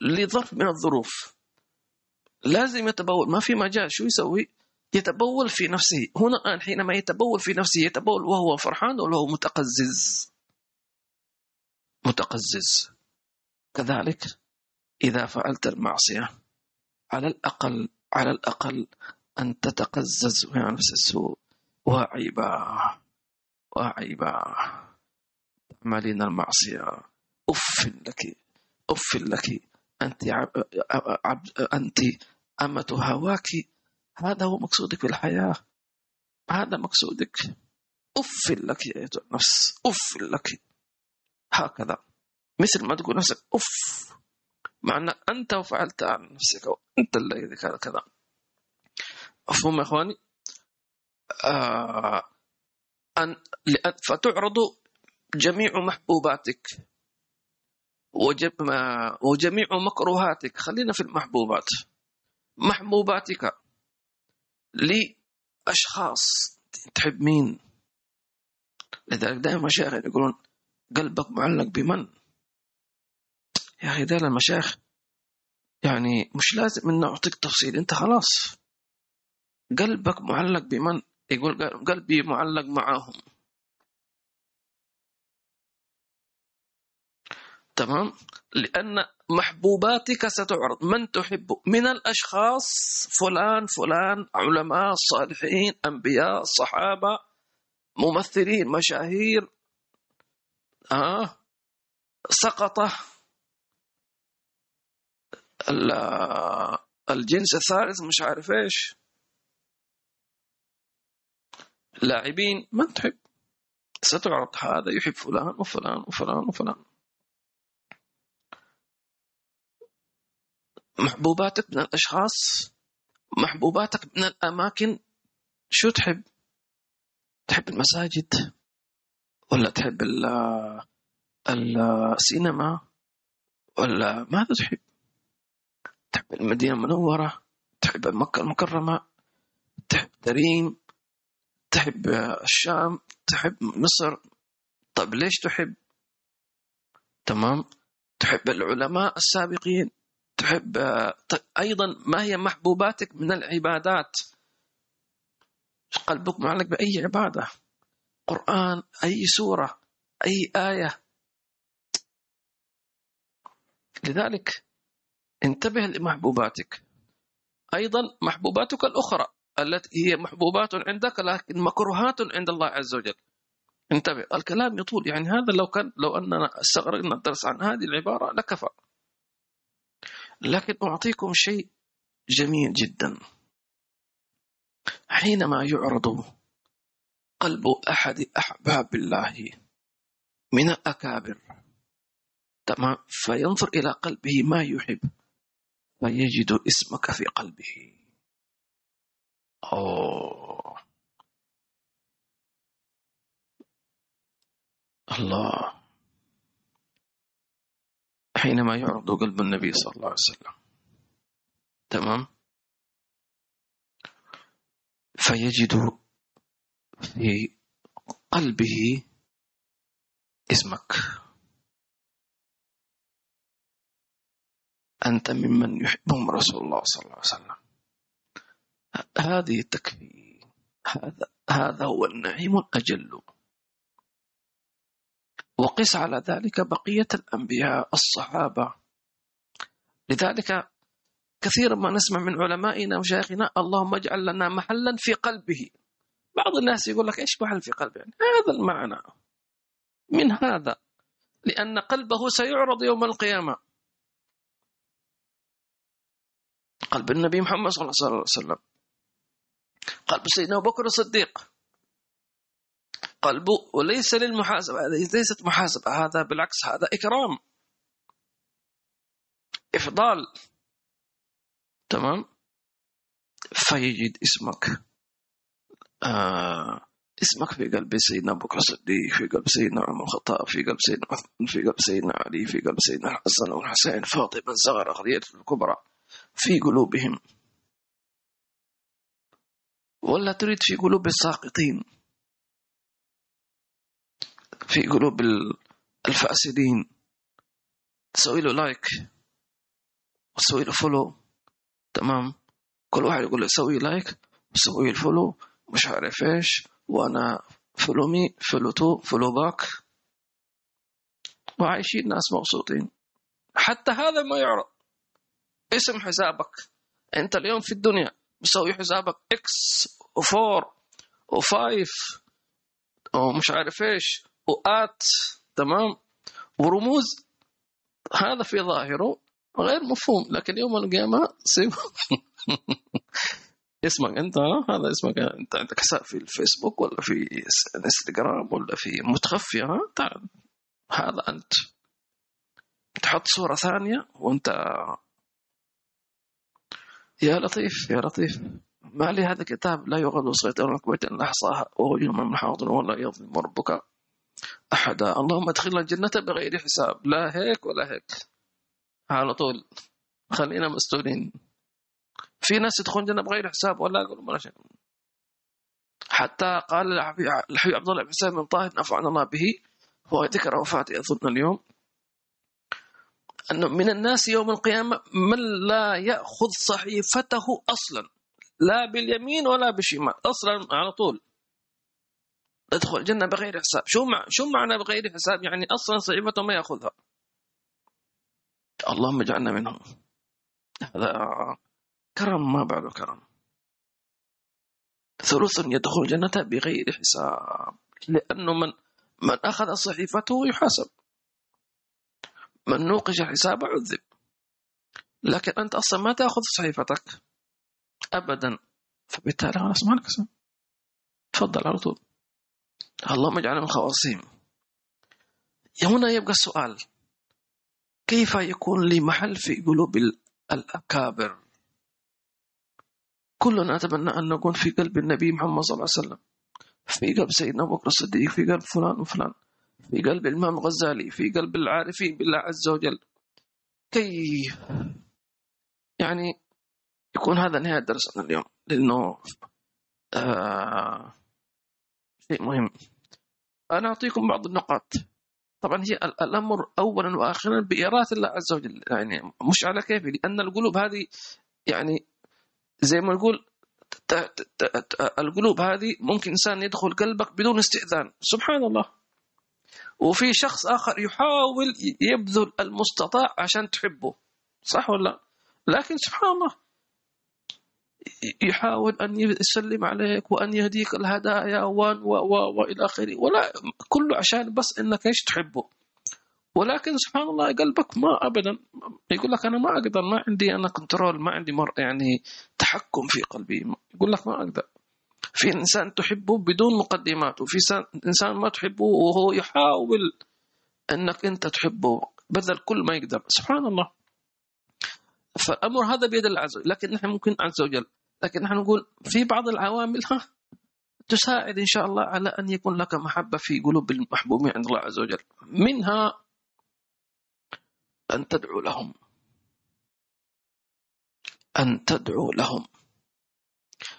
[SPEAKER 1] لظرف من الظروف. لازم يتبول. ما في مجال. شو يسوي؟ يتبول في نفسه. هنا الآن حينما يتبول في نفسه يتبول وهو فرحان ولا هو متقزز. متقزز. كذلك إذا فعلت المعصية على الأقل على الأقل أن تتقزز من نفس السوء. وعيبا وعيبا تعملين المعصية. أف لك. أف لك. أنت عب أنت أمة هواك. هذا هو مقصودك في الحياة هذا مقصودك. أف لك يا أيتها النفس. أف لك. هكذا. مثل ما تقول نفسك أف. مع أن أنت فعلت عن نفسك أنت الذي كذا. مفهوم يا إخواني؟ آه أن فتعرض جميع محبوباتك وجميع مكروهاتك خلينا في المحبوبات. محبوباتك لأشخاص تحب مين؟ لذلك دائما مشايخ يقولون قلبك معلق بمن؟ يا أخي دائما المشايخ يعني مش لازم إن أعطيك تفصيل أنت خلاص. قلبك معلق بمن؟ يقول قلبي معلق معاهم. تمام؟ لأن محبوباتك ستعرض. من تحب؟ من الأشخاص. فلان فلان علماء صالحين أنبياء صحابة ممثلين مشاهير. آه. سقط الجنس الثالث مش عارف إيش. لاعبين. من تحب؟ ستعرض. هذا يحب فلان وفلان وفلان وفلان. محبوباتك من الأشخاص محبوباتك من الأماكن. شو تحب؟ تحب المساجد ولا تحب السينما ولا ماذا تحب؟ تحب المدينة المنورة تحب مكة المكرمة تحب تريم تحب الشام تحب مصر. طيب ليش تحب؟ تمام؟ تحب العلماء السابقين. تحب أيضا ما هي محبوباتك من العبادات؟ قلبك معلق بأي عبادة؟ قرآن أي سورة أي آية؟ لذلك انتبه لمحبوباتك. أيضا محبوباتك الأخرى التي هي محبوبات عندك لكن مكروهات عند الله عز وجل. انتبه الكلام يطول يعني هذا لو كان لو أننا استغرقنا الدرس عن هذه العبارة لكفى. لكن أعطيكم شيء جميل جدا. حينما يعرض قلب أحد أحباب الله من الأكابر تمام فينظر إلى قلبه ما يحب فيجد اسمك في قلبه. أوه. الله. حينما يعرض قلب النبي صلى الله عليه وسلم. تمام؟ فيجد في قلبه اسمك. أنت ممن يحبهم رسول الله صلى الله عليه وسلم. هذه تكفي. هذا هذا هو النعيم الأجل. وقس على ذلك بقية الأنبياء الصحابة. لذلك كثيرا ما نسمع من علمائنا وشيخنا اللهم اجعل لنا محلا في قلبه. بعض الناس يقول لك إيش محل في قلبه؟ يعني هذا المعنى. من هذا؟ لأن قلبه سيعرض يوم القيامة. قلب النبي محمد صلى الله عليه وسلم. قلب سيدنا أبو بكر الصديق. قلبه وليس للمحاسبة. ليست محاسبة هذا بالعكس هذا إكرام. إفضال. تمام؟ فيجد اسمك. آه اسمك في قلب سيدنا بكر الصديق في قلب سيدنا عمر الخطاب في قلب سيدنا عثمان في قلب سيدنا علي في قلب سيدنا الحسن والحسين فاطمة الزهرة خديجة الكبرى. في قلوبهم. ولا تريد في قلوب الساقطين. في قلوب الفاسدين تسوي له like وتسوي له follow تمام؟ كل واحد يقول له سوي like وسوي ال follow مش عارف إيش. وأنا follow me follow to follow back وعايشين ناس مبسوطين. حتى هذا ما يعرض اسم حسابك. أنت اليوم في الدنيا مسوي حسابك X و four و five ومش عارف إيش. و at تمام؟ ورموز هذا في ظاهره غير مفهوم لكن يوم القيامة سيب اسمك أنت هذا اسمك أنت. عندك حساب في الفيسبوك ولا في الإنستغرام ولا في متخفي ها؟ تعال. هذا أنت. تحط صورة ثانية وانت يا لطيف يا لطيف. ما لي هذا كتاب لا يغادر صغيرة ولا كبيرة إلا أحصاها وهو يوم حاضر ولا يظلم ربك. أحدا اللهم ادخلنا الجنة بغير حساب. لا هيك ولا هيك. على طول. خلينا مستورين. في ناس يدخلون الجنة بغير حساب ولا أقول ولا شيء. حتى قال الحبيب عبد الله بن حسين بن طاهر نفعنا الله به. هو ذكر وفاته أظن اليوم. أنه من الناس يوم القيامة من لا يأخذ صحيفته أصلا. لا باليمين ولا بالشمال. أصلا على طول. ادخل الجنة بغير حساب. شو مع شو معنى بغير حساب؟ يعني أصلا صحيفته ما يأخذها. اللهم اجعلنا منهم. هذا كرم ما بعده كرم. ثلث يدخل الجنة بغير حساب. لأنه من من أخذ صحيفته يحاسب. من نوقش حسابه عذب. لكن أنت أصلا ما تأخذ صحيفتك. أبدا. فبالتالي خلاص ما تفضل على طول. اللهم اجعلنا من هنا يبقى السؤال كيف يكون لي محل في قلوب الأكابر؟ كلنا نتمنى أن نكون في قلب النبي محمد صلى الله عليه وسلم في قلب سيدنا أبو بكر الصديق في قلب فلان وفلان في قلب الإمام الغزالي في قلب العارفين بالله عز وجل. كيف؟ يعني يكون هذا نهاية درسنا اليوم لأنه آه شيء مهم. أنا أعطيكم بعض النقاط. طبعا هي الأمر أولا وآخرا بإرادة الله عز وجل. يعني مش على كيفي لأن القلوب هذه يعني زي ما نقول القلوب هذه ممكن إنسان يدخل قلبك بدون استئذان. سبحان الله. وفي شخص آخر يحاول يبذل المستطاع عشان تحبه. صح ولا لكن سبحان الله. يحاول أن يسلم عليك وأن يهديك الهدايا وإلى آخره. ولا كله عشان بس أنك إيش تحبه. ولكن سبحان الله قلبك ما ابدا. يقول لك أنا ما أقدر ما عندي أنا كنترول ما عندي مر يعني تحكم في قلبي. يقول لك ما أقدر. في إنسان تحبه بدون مقدمات وفي انسان ما تحبه وهو يحاول إنك أنت تحبه. بذل كل ما يقدر. سبحان الله. فالامر هذا بيد الله عز وجل. لكن نحن ممكن عز وجل. لكن نحن نقول في بعض العوامل ها تساعد إن شاء الله على أن يكون لك محبة في قلوب المحبوبين عند الله عز وجل. منها أن تدعو لهم. أن تدعو لهم.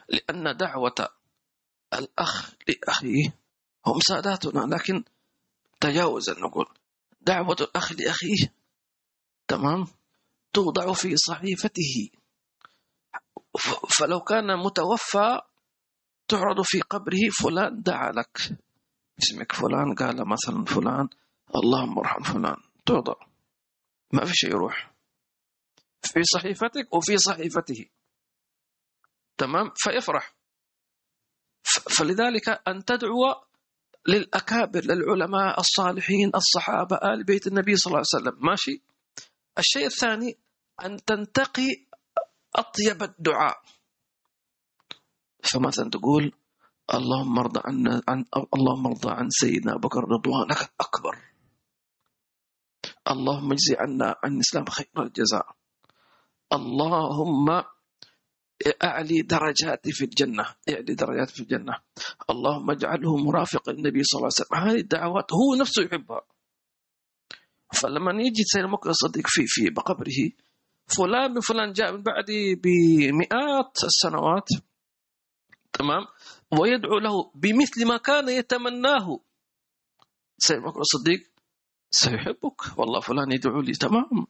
[SPEAKER 1] لأن دعوة الأخ لأخيه هم ساداتنا. لكن تجاوزا نقول. دعوة الأخ لأخيه تمام؟ توضع في صحيفته. فلو كان متوفى تعرض في قبره فلان دعا لك. اسمك فلان. قال مثلا فلان اللهم ارحم فلان. توضع ما في شيء يروح. في صحيفتك وفي صحيفته. تمام؟ فيفرح فلذلك أن تدعو للأكابر للعلماء الصالحين الصحابة آل بيت النبي صلى الله عليه وسلم. ماشي؟ الشيء الثاني أن تنتقي أطيب الدعاء. فمثلا تقول اللهم ارضى عن, عن اللهم ارضى عن سيدنا بكر رضوانك الأكبر اللهم اجزي عنا عن الإسلام خير الجزاء. اللهم أعلي درجاتي في الجنة أعلي درجاتي في الجنة. اللهم اجعله مرافق النبي صلى الله عليه وسلم. هذه الدعوات هو نفسه يحبها. فلما يجي سيدنا بكر الصديق في في بقبره فلان من فلان جاء من بعدي بمئات السنوات. تمام؟ ويدعو له بمثل ما كان يتمناه. سيدنا بكر الصديق سيحبك. والله فلان يدعو لي. تمام؟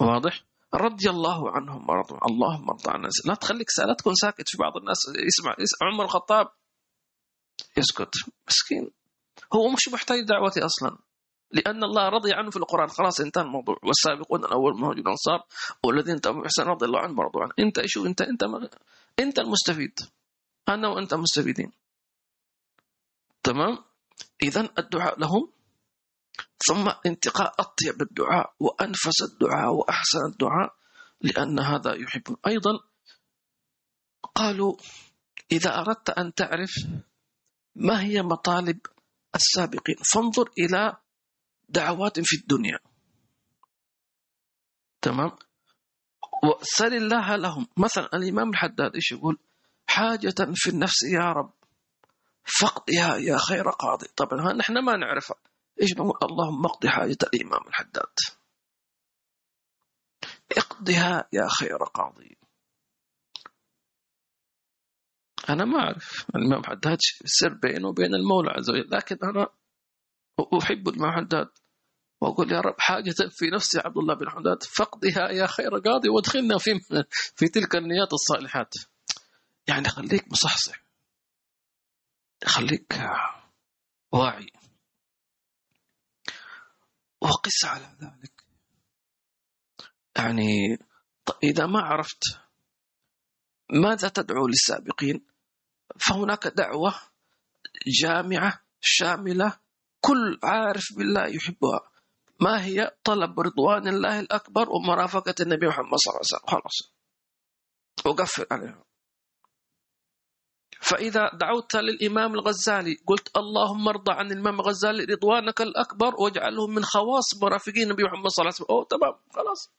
[SPEAKER 1] واضح؟ رضي الله عنهم ورضوا. اللهم ارضى عن الناس. لا تخليك لا تكون ساكت في بعض الناس. يسمع, يسمع عمر الخطاب. يسكت. مسكين. هو مش محتاج دعوتي أصلا. لأن الله رضي عنه في القرآن. خلاص انتهى الموضوع. والسابقون الأول من الأنصار والذين تبعوا احسن رضي الله عنهم ورضوا عنه. انت شو انت؟ انت انت المستفيد. أنا وأنت مستفيدين. تمام؟ اذا الدعاء لهم. ثم انتقاء أطيب الدعاء وأنفس الدعاء وأحسن الدعاء لأن هذا يحب. أيضا قالوا إذا أردت أن تعرف ما هي مطالب السابقين فانظر إلى دعوات في الدنيا. تمام؟ وسل الله لهم. مثلا الإمام الحداد إيش يقول؟ حاجة في النفس يا رب. فقدها يا خير قاضي. طبعا نحن ما نعرفها إيش نقول اللهم اقض حاجة الإمام الحداد. اقضها يا خير قاضي. أنا ما أعرف. الإمام حداد السر بينه وبين المولى عز وجل. لكن أنا أحب الإمام حداد وأقول يا رب حاجة في نفسي عبد الله بن حداد فاقضها يا خير قاضي وادخلنا في في تلك النيات الصالحات. يعني خليك مصحصح. خليك واعي. وقس على ذلك. يعني إذا ما عرفت ماذا تدعو للسابقين فهناك دعوة جامعة شاملة كل عارف بالله يحبها. ما هي؟ طلب رضوان الله الأكبر ومرافقة النبي محمد صلى الله عليه وسلم. خلاص. وقفل عليها. فإذا دعوت للإمام الغزالي قلت اللهم ارضى عن الإمام الغزالي رضوانك الأكبر واجعله من خواص مرافقين النبي محمد صلى الله عليه وسلم. أوه تمام خلاص.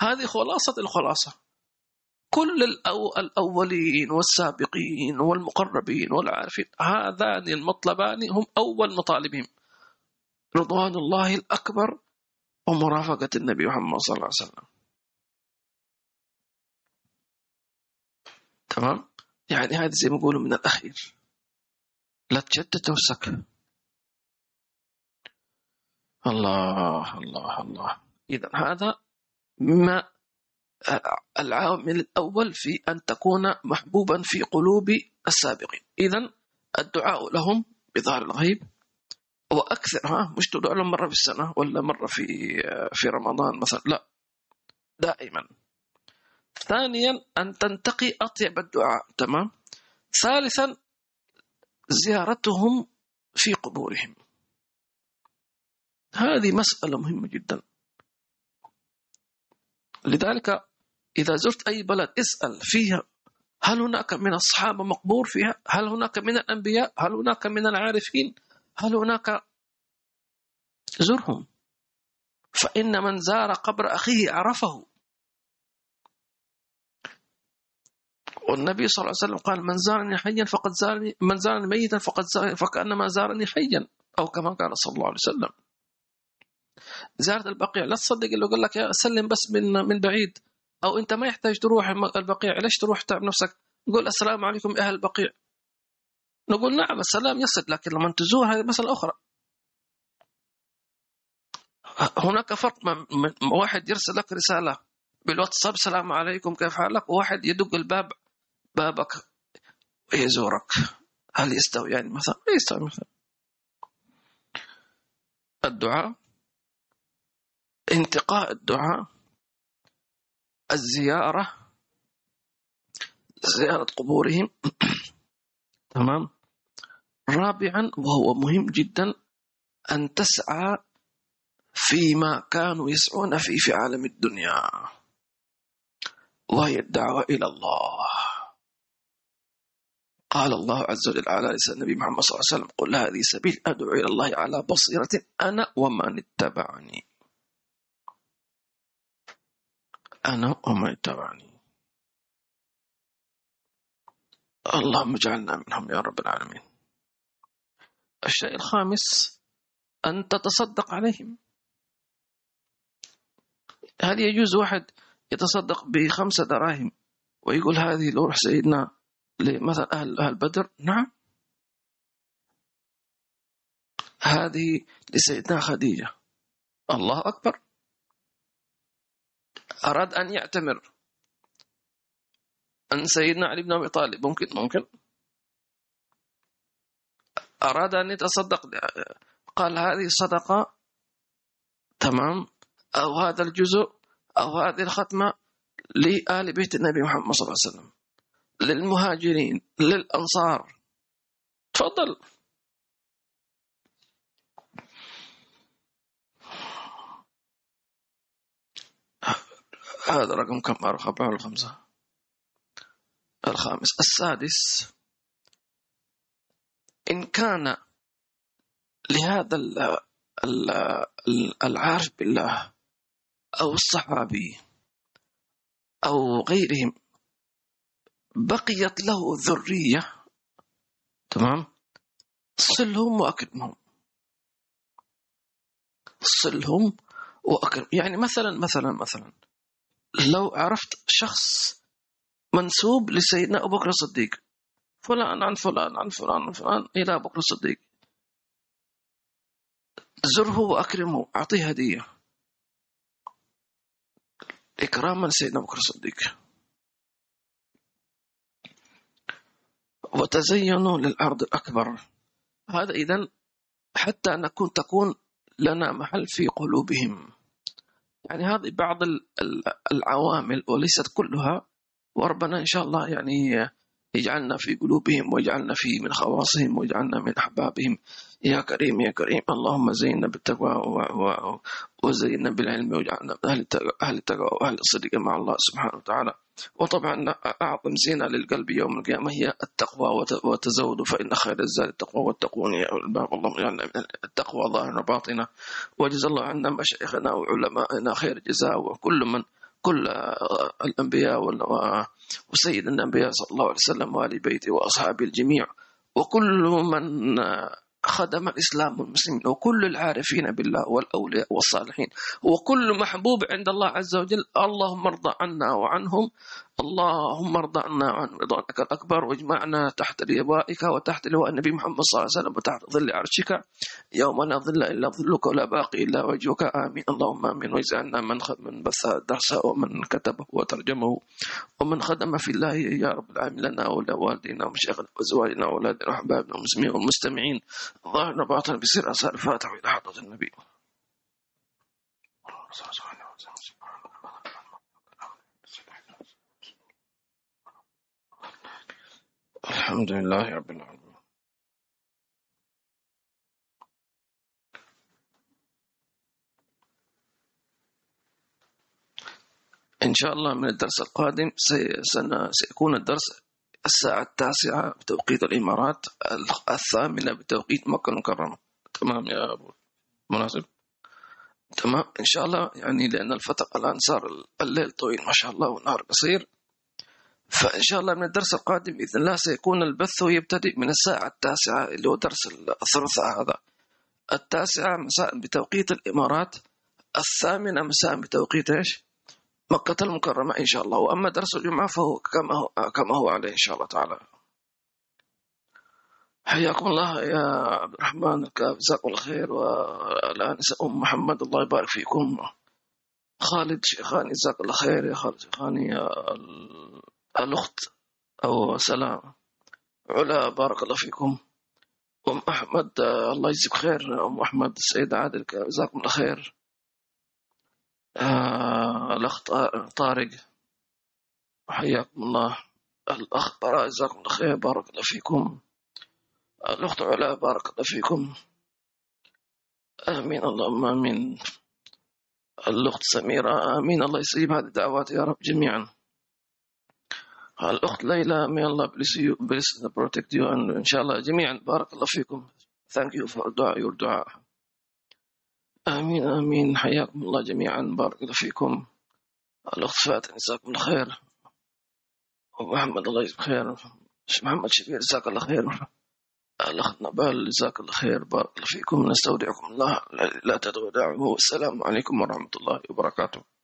[SPEAKER 1] هذه خلاصة الخلاصة. كل الأو الأولين والسابقين والمقربين والعارفين هذان المطلبان هم أول مطالبهم. رضوان الله الأكبر ومرافقة النبي محمد صلى الله عليه وسلم. تمام؟ يعني هذا زي ما يقولوا من الأخير. لا تشتت نفسك الله الله الله. إذا هذا مما العامل الأول في أن تكون محبوبا في قلوب السابقين. إذا الدعاء لهم بظهر الغيب. وأكثر ها مش تدعو لهم مرة في السنة ولا مرة في في رمضان مثلا لا دائما. ثانيا أن تنتقي أطيب الدعاء تمام؟ ثالثا زيارتهم في قبورهم. هذه مسألة مهمة جدا. لذلك إذا زرت أي بلد اسأل فيها هل هناك من الصحابة مقبور فيها؟ هل هناك من الأنبياء؟ هل هناك من العارفين؟ هل هناك زرهم؟ فإن من زار قبر أخيه عرفه. والنبي صلى الله عليه وسلم قال من زارني حيا فقد زارني من زارني ميتا فقد زارني فكأنما زارني حيا. أو كما قال صلى الله عليه وسلم. زيارة البقيع لا تصدق اللي يقول لك يا سلم بس من من بعيد. أو أنت ما يحتاج تروح البقيع ليش تروح تعب نفسك؟ نقول السلام عليكم أهل البقيع. نقول نعم السلام يصل لكن لما تزور هذه مسألة أخرى. هناك فرق من واحد يرسل لك رسالة بالواتساب السلام عليكم كيف حالك؟ وواحد يدق الباب بابك ويزورك هل يستوي؟ يعني مثلا لا يستوي مثلا. الدعاء انتقاء الدعاء الزيارة زيارة قبورهم. تمام؟ رابعا وهو مهم جدا أن تسعى فيما كانوا يسعون فيه في عالم الدنيا وهي الدعوة إلى الله. قال الله عز وجل على لسان النبي محمد صلى الله عليه وسلم قل هذه سبيل أدعو إلى الله على بصيرة أنا ومن اتبعني. أنا ومن اتبعني. اللهم اجعلنا منهم يا رب العالمين. الشيء الخامس أن تتصدق عليهم. هل يجوز واحد يتصدق بخمسة دراهم ويقول هذه لروح سيدنا مثلا أهل, أهل بدر. نعم. هذه لسيدنا خديجة. الله أكبر. أراد أن يعتمر. أن سيدنا علي بن أبي طالب. ممكن؟ ممكن. أراد أن يتصدق قال هذه صدقة تمام أو هذا الجزء أو هذه الختمة لآل بيت النبي محمد صلى الله عليه وسلم. للمهاجرين للأنصار. تفضل. هذا رقم كم؟ أربعة ولا خمسة الخامس السادس. إن كان لهذا العارف بالله أو الصحابي أو غيرهم بقيت له ذرية تمام؟ صلهم وأكرمهم. صلهم وأكرم. يعني مثلا مثلا مثلا لو عرفت شخص منسوب لسيدنا أبو بكر الصديق فلان عن فلان عن فلان عن فلان. إلى بكر الصديق. زره وأكرمه. أعطيه هدية. إكراما سيدنا بكر الصديق. وتزينوا للأرض الأكبر هذا إذا حتى نكون تكون لنا محل في قلوبهم. يعني هذه بعض العوامل وليست كلها. وربنا إن شاء الله يعني يجعلنا في قلوبهم ويجعلنا في من خواصهم ويجعلنا من أحبابهم. يا كريم يا كريم. اللهم زينا بالتقوى وزينا بالعلم واجعلنا من أهل التقوى وأهل الصدق مع الله سبحانه وتعالى. وطبعا أعظم زينة للقلب يوم القيامة هي التقوى وتزود فإن خير الزاد التقوى والتقون يا أولي الباب اللهم اجعلنا من التقوى ظاهرا وباطنا وجزا الله عنا مشايخنا وعلمائنا خير الجزاء وكل من كل الأنبياء وسيد الأنبياء صلى الله عليه وسلم وآل بيته وأصحابه الجميع. وكل من خدم الإسلام والمسلمين وكل العارفين بالله والأولياء والصالحين وكل محبوب عند الله عز وجل اللهم ارضى عنا وعنهم اللهم ارضى عنا عن رضوانك الأكبر واجمعنا تحت لوائك وتحت لواء النبي محمد صلى الله عليه وسلم وتحت ظل عرشك. يوم لا ظل إلا ظلك ولا باقي إلا وجهك. آمين. اللهم آمين. واجعلنا من من بث الدرس ومن كتبه وترجمه. ومن خدم في الله يا رب العالمين. لنا ولوالدينا ومشايخنا وزواجنا وأولادنا وأحبابنا والمسلمين والمستمعين. ظاهرنا باطنا بسر أسال الفاتح إلى حضرة النبي. الحمد لله رب العالمين. إن شاء الله من الدرس القادم سيكون الدرس الساعة التاسعة بتوقيت الإمارات الثامنة بتوقيت مكة المكرمة. تمام يا أبو مناسب تمام. إن شاء الله يعني لأن الفترة الآن صار الليل طويل ما شاء الله والنهار قصير. فإن شاء الله من الدرس القادم بإذن الله سيكون البث يبتدئ من الساعة التاسعة اللي هو درس الثلاثاء هذا. التاسعة مساء بتوقيت الإمارات الثامنة مساء بتوقيت إيش؟ مكة المكرمة إن شاء الله. وأما درس الجمعة فهو كما هو, كما هو عليه إن شاء الله تعالى. حياكم الله يا عبد الرحمن الكاف جزاكم الله خير. والآن أم محمد الله يبارك فيكم. خالد شيخاني جزاك الله خير. يا خالد شيخاني يا الأخت أو سلام. علا بارك الله فيكم. أم أحمد الله يجزيك خير. أم أحمد السيد عادل جزاكم الله خير. آه الأخ طارق حياكم الله. الأخ براء جزاكم الله خير. بارك الله فيكم. الأخت علا بارك الله فيكم. آمين اللهم آمين. الأخت سميرة آمين. الله يستجيب هذه الدعوات يا رب جميعا. الأخت ليلى may Allah bless you bless and protect you and إن شاء الله جميعا بارك الله فيكم. Thank you for دعاء your دعاء آمين آمين. حياكم الله جميعا بارك الله فيكم. الأخت فاتن جزاكم الله خير. ومحمد الله يجزاك خير. محمد شبير جزاك الله خير. الأخ نبال جزاك الله خير بارك الله فيكم. نستودعكم الله. لا تدعوا دعوه والسلام عليكم ورحمة الله وبركاته.